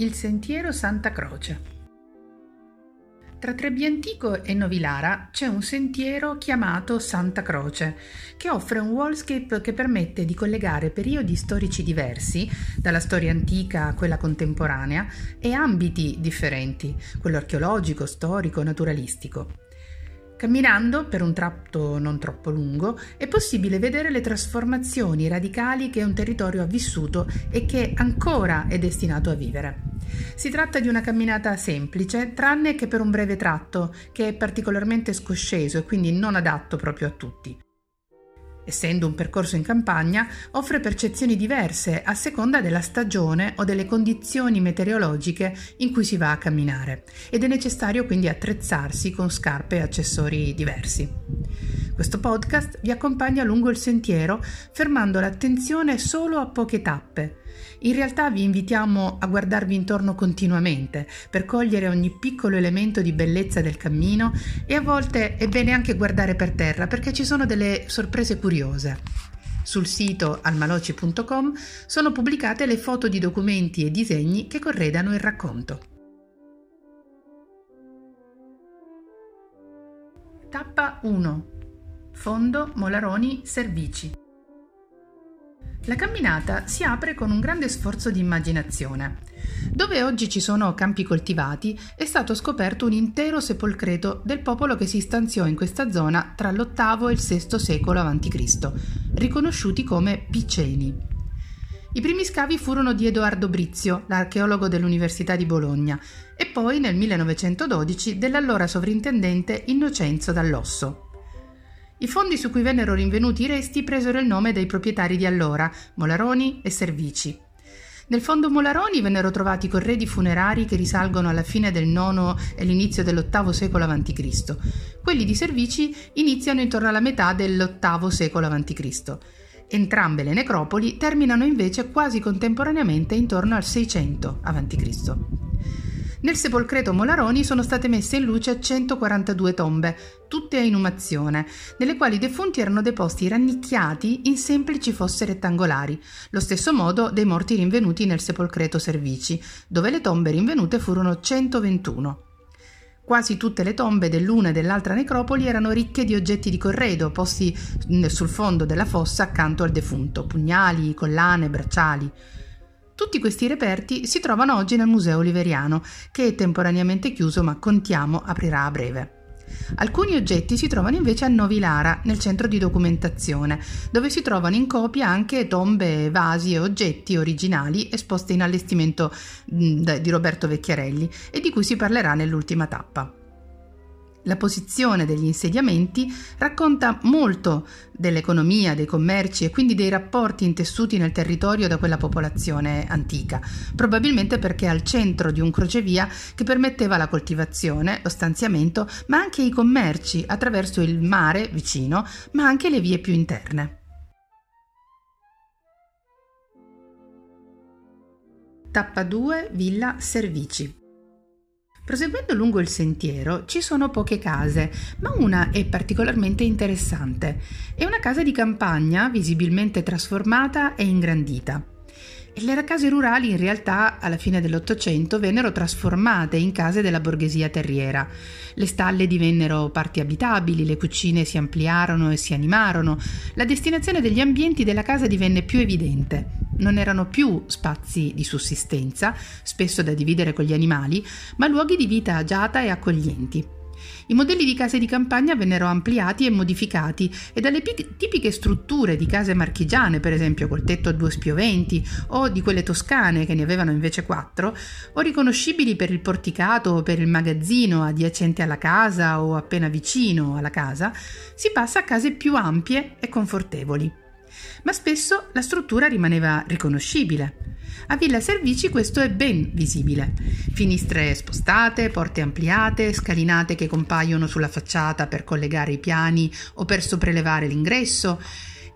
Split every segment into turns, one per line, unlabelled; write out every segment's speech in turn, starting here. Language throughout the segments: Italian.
Il sentiero Santa Croce. Tra Trebbiantico e Novilara c'è un sentiero chiamato Santa Croce, che offre un wallscape che permette di collegare periodi storici diversi, dalla storia antica a quella contemporanea, e ambiti differenti, quello archeologico, storico, naturalistico. Camminando per un tratto non troppo lungo è possibile vedere le trasformazioni radicali che un territorio ha vissuto e che ancora è destinato a vivere. Si tratta di una camminata semplice, tranne che per un breve tratto, che è particolarmente scosceso e quindi non adatto proprio a tutti essendo un percorso in campagna, offre percezioni diverse a seconda della stagione o delle condizioni meteorologiche in cui si va a camminare ed è necessario quindi attrezzarsi con scarpe e accessori diversi. Questo podcast vi accompagna lungo il sentiero fermando l'attenzione solo a poche tappe in realtà vi invitiamo a guardarvi intorno continuamente per cogliere ogni piccolo elemento di bellezza del cammino e a volte è bene anche guardare per terra perché ci sono delle sorprese curiose. Sul sito almaloci.com sono pubblicate le foto di documenti e disegni che corredano il racconto. Tappa 1 Fondo Molaroni Servici la camminata si apre con un grande sforzo di immaginazione. Dove oggi ci sono campi coltivati è stato scoperto un intero sepolcreto del popolo che si stanziò in questa zona tra l'VIII e il VI secolo a.C., riconosciuti come Piceni. I primi scavi furono di Edoardo Brizio, l'archeologo dell'Università di Bologna, e poi nel 1912 dell'allora sovrintendente Innocenzo Dall'Osso. I fondi su cui vennero rinvenuti i resti presero il nome dei proprietari di allora, Molaroni e Servici. Nel fondo Molaroni vennero trovati corredi funerari che risalgono alla fine del IX e l'inizio dell'VIII secolo a.C. Quelli di Servici iniziano intorno alla metà dell'VIII secolo a.C. Entrambe le necropoli terminano invece quasi contemporaneamente intorno al 600 a.C. Nel sepolcreto Molaroni sono state messe in luce 142 tombe, tutte a inumazione, nelle quali i defunti erano deposti rannicchiati in semplici fosse rettangolari, lo stesso modo dei morti rinvenuti nel sepolcreto Servici, dove le tombe rinvenute furono 121. Quasi tutte le tombe dell'una e dell'altra necropoli erano ricche di oggetti di corredo posti sul fondo della fossa accanto al defunto, pugnali, collane, bracciali. Tutti questi reperti si trovano oggi nel Museo Oliveriano, che è temporaneamente chiuso ma contiamo aprirà a breve. Alcuni oggetti si trovano invece a Novilara, nel centro di documentazione, dove si trovano in copia anche tombe, vasi e oggetti originali esposti in allestimento di Roberto Vecchiarelli e di cui si parlerà nell'ultima tappa. La posizione degli insediamenti racconta molto dell'economia, dei commerci e quindi dei rapporti intessuti nel territorio da quella popolazione antica, probabilmente perché al centro di un crocevia che permetteva la coltivazione, lo stanziamento, ma anche i commerci attraverso il mare vicino, ma anche le vie più interne. Tappa 2 Villa Servici Proseguendo lungo il sentiero ci sono poche case, ma una è particolarmente interessante. È una casa di campagna visibilmente trasformata e ingrandita. Le case rurali in realtà alla fine dell'Ottocento vennero trasformate in case della borghesia terriera. Le stalle divennero parti abitabili, le cucine si ampliarono e si animarono, la destinazione degli ambienti della casa divenne più evidente. Non erano più spazi di sussistenza, spesso da dividere con gli animali, ma luoghi di vita agiata e accoglienti. I modelli di case di campagna vennero ampliati e modificati e dalle tipiche strutture di case marchigiane, per esempio col tetto a due spioventi, o di quelle toscane che ne avevano invece quattro, o riconoscibili per il porticato o per il magazzino adiacente alla casa o appena vicino alla casa, si passa a case più ampie e confortevoli. Ma spesso la struttura rimaneva riconoscibile. A Villa Servici questo è ben visibile. Finestre spostate, porte ampliate, scalinate che compaiono sulla facciata per collegare i piani o per sopraelevare l'ingresso.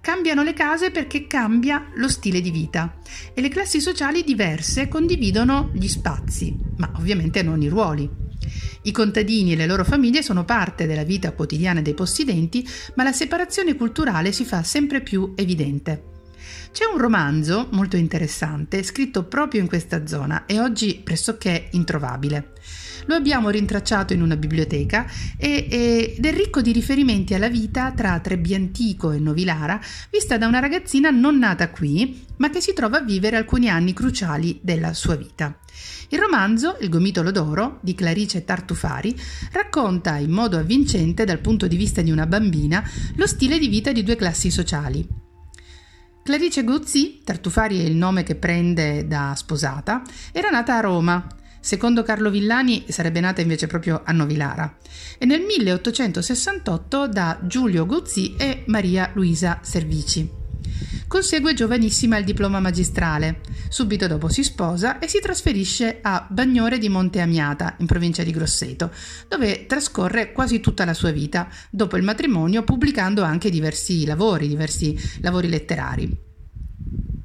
Cambiano le case perché cambia lo stile di vita e le classi sociali diverse condividono gli spazi, ma ovviamente non i ruoli. I contadini e le loro famiglie sono parte della vita quotidiana dei possidenti, ma la separazione culturale si fa sempre più evidente. C'è un romanzo molto interessante scritto proprio in questa zona e oggi pressoché introvabile. Lo abbiamo rintracciato in una biblioteca ed è ricco di riferimenti alla vita tra Trebbiantico e Novilara, vista da una ragazzina non nata qui, ma che si trova a vivere alcuni anni cruciali della sua vita. Il romanzo Il gomitolo d'oro di Clarice Tartufari racconta in modo avvincente dal punto di vista di una bambina lo stile di vita di due classi sociali. Clarice Guzzi, Tartufari è il nome che prende da sposata, era nata a Roma Secondo Carlo Villani sarebbe nata invece proprio a Novilara e nel 1868 da Giulio Guzzi e Maria Luisa Servici. Consegue giovanissima il diploma magistrale. Subito dopo si sposa e si trasferisce a Bagnore di Monte Amiata, in provincia di Grosseto, dove trascorre quasi tutta la sua vita, dopo il matrimonio pubblicando anche diversi lavori, diversi lavori letterari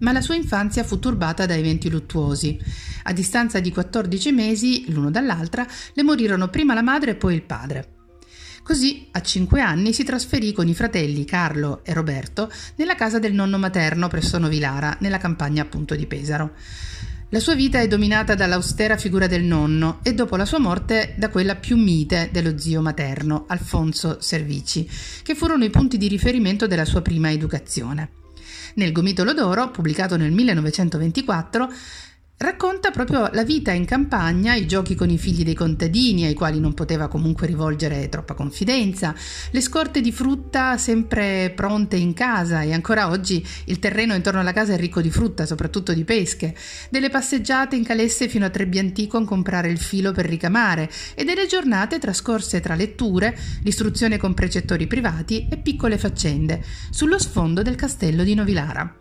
ma la sua infanzia fu turbata da eventi luttuosi. A distanza di 14 mesi, l'uno dall'altra, le morirono prima la madre e poi il padre. Così, a cinque anni, si trasferì con i fratelli Carlo e Roberto nella casa del nonno materno presso Novilara, nella campagna appunto di Pesaro. La sua vita è dominata dall'austera figura del nonno e dopo la sua morte da quella più mite dello zio materno, Alfonso Servici, che furono i punti di riferimento della sua prima educazione. Nel Gomitolo d'Oro, pubblicato nel 1924, Racconta proprio la vita in campagna, i giochi con i figli dei contadini ai quali non poteva comunque rivolgere troppa confidenza, le scorte di frutta sempre pronte in casa e ancora oggi il terreno intorno alla casa è ricco di frutta, soprattutto di pesche, delle passeggiate in calesse fino a Trebbiantico a comprare il filo per ricamare e delle giornate trascorse tra letture, l'istruzione con precettori privati e piccole faccende sullo sfondo del castello di Novilara.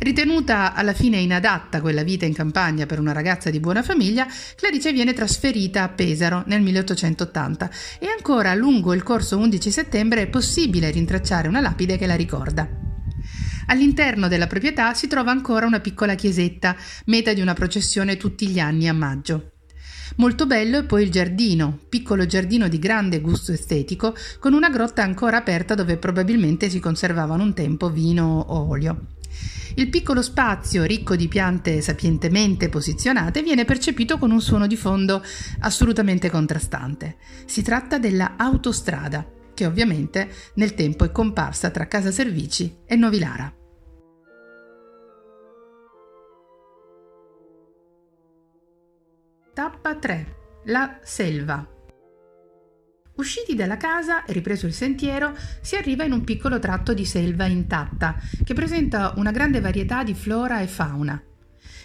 Ritenuta alla fine inadatta quella vita in campagna per una ragazza di buona famiglia, Clarice viene trasferita a Pesaro nel 1880 e ancora lungo il corso 11 settembre è possibile rintracciare una lapide che la ricorda. All'interno della proprietà si trova ancora una piccola chiesetta, meta di una processione tutti gli anni a maggio. Molto bello è poi il giardino, piccolo giardino di grande gusto estetico, con una grotta ancora aperta dove probabilmente si conservavano un tempo vino o olio. Il piccolo spazio, ricco di piante sapientemente posizionate, viene percepito con un suono di fondo assolutamente contrastante. Si tratta della autostrada, che ovviamente nel tempo è comparsa tra Casa Servici e Novilara. Tappa 3. La selva. Usciti dalla casa e ripreso il sentiero, si arriva in un piccolo tratto di selva intatta, che presenta una grande varietà di flora e fauna.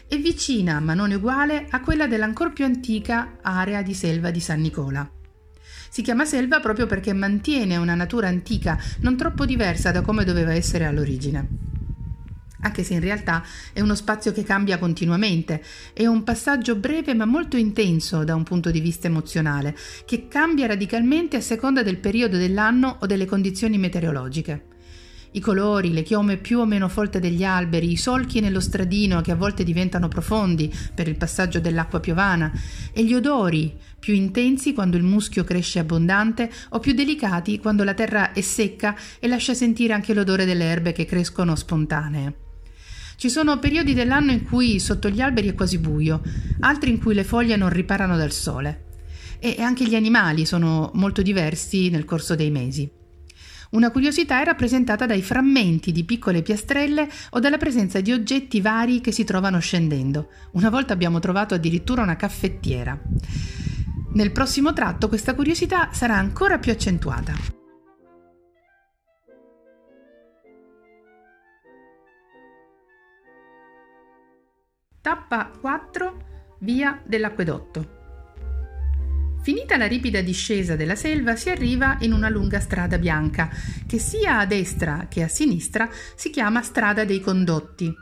È vicina, ma non uguale, a quella dell'ancor più antica area di selva di San Nicola. Si chiama selva proprio perché mantiene una natura antica non troppo diversa da come doveva essere all'origine anche se in realtà è uno spazio che cambia continuamente, è un passaggio breve ma molto intenso da un punto di vista emozionale, che cambia radicalmente a seconda del periodo dell'anno o delle condizioni meteorologiche. I colori, le chiome più o meno folte degli alberi, i solchi nello stradino che a volte diventano profondi per il passaggio dell'acqua piovana, e gli odori, più intensi quando il muschio cresce abbondante o più delicati quando la terra è secca e lascia sentire anche l'odore delle erbe che crescono spontanee. Ci sono periodi dell'anno in cui sotto gli alberi è quasi buio, altri in cui le foglie non riparano dal sole. E anche gli animali sono molto diversi nel corso dei mesi. Una curiosità è rappresentata dai frammenti di piccole piastrelle o dalla presenza di oggetti vari che si trovano scendendo. Una volta abbiamo trovato addirittura una caffettiera. Nel prossimo tratto questa curiosità sarà ancora più accentuata. Tappa 4 Via dell'Acquedotto. Finita la ripida discesa della selva si arriva in una lunga strada bianca che sia a destra che a sinistra si chiama strada dei condotti.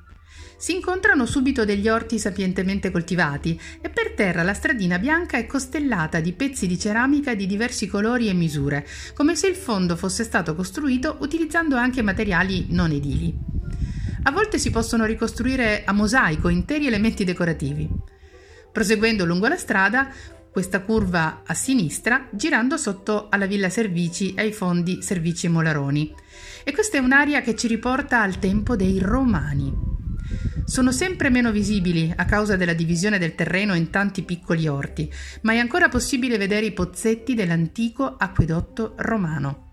Si incontrano subito degli orti sapientemente coltivati e per terra la stradina bianca è costellata di pezzi di ceramica di diversi colori e misure, come se il fondo fosse stato costruito utilizzando anche materiali non edili. A volte si possono ricostruire a mosaico interi elementi decorativi. Proseguendo lungo la strada, questa curva a sinistra girando sotto alla Villa Servici e ai fondi Servici Molaroni. E questa è un'area che ci riporta al tempo dei Romani. Sono sempre meno visibili a causa della divisione del terreno in tanti piccoli orti, ma è ancora possibile vedere i pozzetti dell'antico acquedotto romano.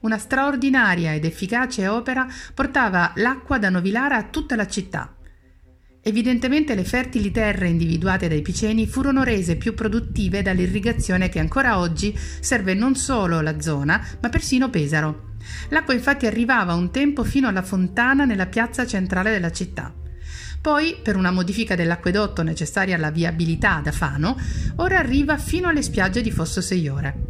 Una straordinaria ed efficace opera portava l'acqua da Novilara a tutta la città. Evidentemente le fertili terre individuate dai Piceni furono rese più produttive dall'irrigazione che ancora oggi serve non solo la zona, ma persino Pesaro. L'acqua infatti arrivava un tempo fino alla fontana nella piazza centrale della città. Poi, per una modifica dell'acquedotto necessaria alla viabilità da Fano, ora arriva fino alle spiagge di Fosso Seiore.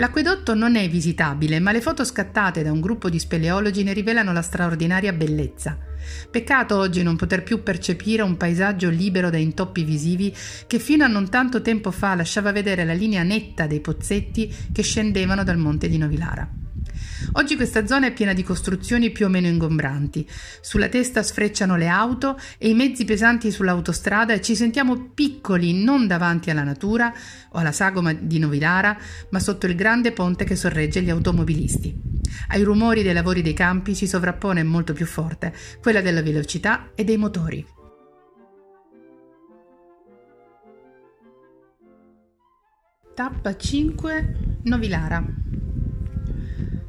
L'acquedotto non è visitabile, ma le foto scattate da un gruppo di speleologi ne rivelano la straordinaria bellezza. Peccato oggi non poter più percepire un paesaggio libero da intoppi visivi che fino a non tanto tempo fa lasciava vedere la linea netta dei pozzetti che scendevano dal monte di Novilara. Oggi questa zona è piena di costruzioni più o meno ingombranti. Sulla testa sfrecciano le auto e i mezzi pesanti sull'autostrada e ci sentiamo piccoli non davanti alla natura o alla sagoma di Novilara, ma sotto il grande ponte che sorregge gli automobilisti. Ai rumori dei lavori dei campi si sovrappone molto più forte quella della velocità e dei motori. Tappa 5 Novilara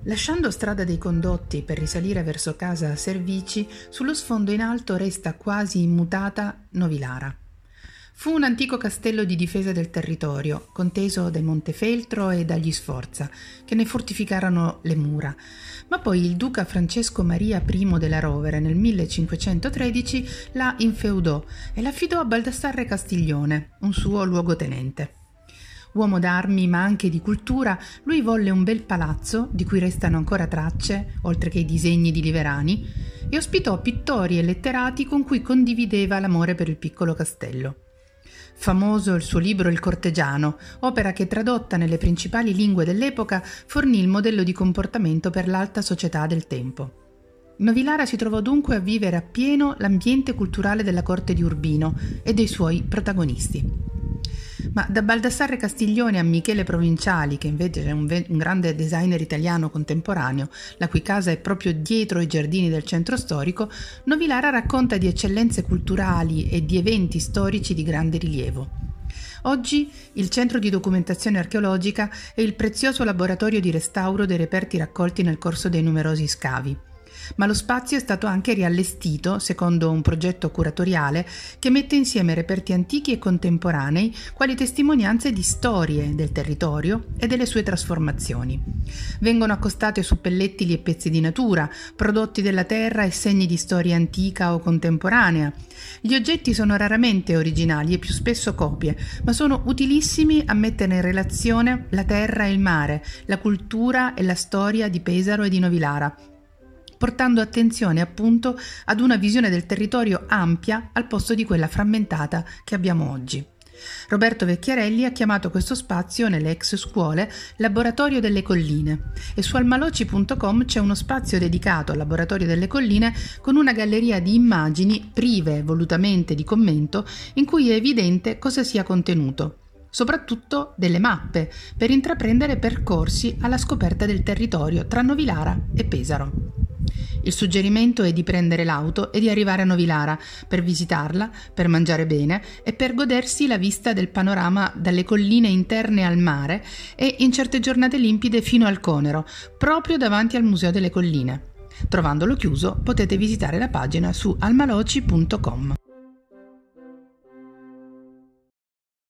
Lasciando strada dei condotti per risalire verso casa Servici, sullo sfondo in alto resta quasi immutata Novilara. Fu un antico castello di difesa del territorio, conteso dai Montefeltro e dagli Sforza, che ne fortificarono le mura. Ma poi il duca Francesco Maria I della Rovere nel 1513 la infeudò e l'affidò a Baldassarre Castiglione, un suo luogotenente. Uomo d'armi ma anche di cultura, lui volle un bel palazzo, di cui restano ancora tracce, oltre che i disegni di Liverani, e ospitò pittori e letterati con cui condivideva l'amore per il piccolo castello. Famoso il suo libro Il cortegiano, opera che tradotta nelle principali lingue dell'epoca fornì il modello di comportamento per l'alta società del tempo. Novilara si trovò dunque a vivere appieno l'ambiente culturale della corte di Urbino e dei suoi protagonisti. Ma da Baldassarre Castiglione a Michele Provinciali, che invece è un, ve- un, grande designer italiano contemporaneo, la cui casa è proprio dietro i giardini del centro storico, Novilara racconta di eccellenze culturali e di eventi storici di grande rilievo. Oggi il centro di documentazione archeologica è il prezioso laboratorio di restauro dei reperti raccolti nel corso dei numerosi scavi ma lo spazio è stato anche riallestito secondo un progetto curatoriale che mette insieme reperti antichi e contemporanei quali testimonianze di storie del territorio e delle sue trasformazioni. Vengono accostate suppellettili e pezzi di natura, prodotti della terra e segni di storia antica o contemporanea. Gli oggetti sono raramente originali e più spesso copie, ma sono utilissimi a mettere in relazione la terra e il mare, la cultura e la storia di Pesaro e di Novilara, portando attenzione appunto ad una visione del territorio ampia al posto di quella frammentata che abbiamo oggi. Roberto Vecchiarelli ha chiamato questo spazio nelle ex scuole Laboratorio delle Colline e su almaloci.com c'è uno spazio dedicato al Laboratorio delle Colline con una galleria di immagini prive volutamente di commento in cui è evidente cosa sia contenuto soprattutto delle mappe per intraprendere percorsi alla scoperta del territorio tra Novilara e Pesaro. Il suggerimento è di prendere l'auto e di arrivare a Novilara per visitarla, per mangiare bene e per godersi la vista del panorama dalle colline interne al mare e in certe giornate limpide fino al Conero, proprio davanti al Museo delle Colline. Trovandolo chiuso potete visitare la pagina su almaloci.com.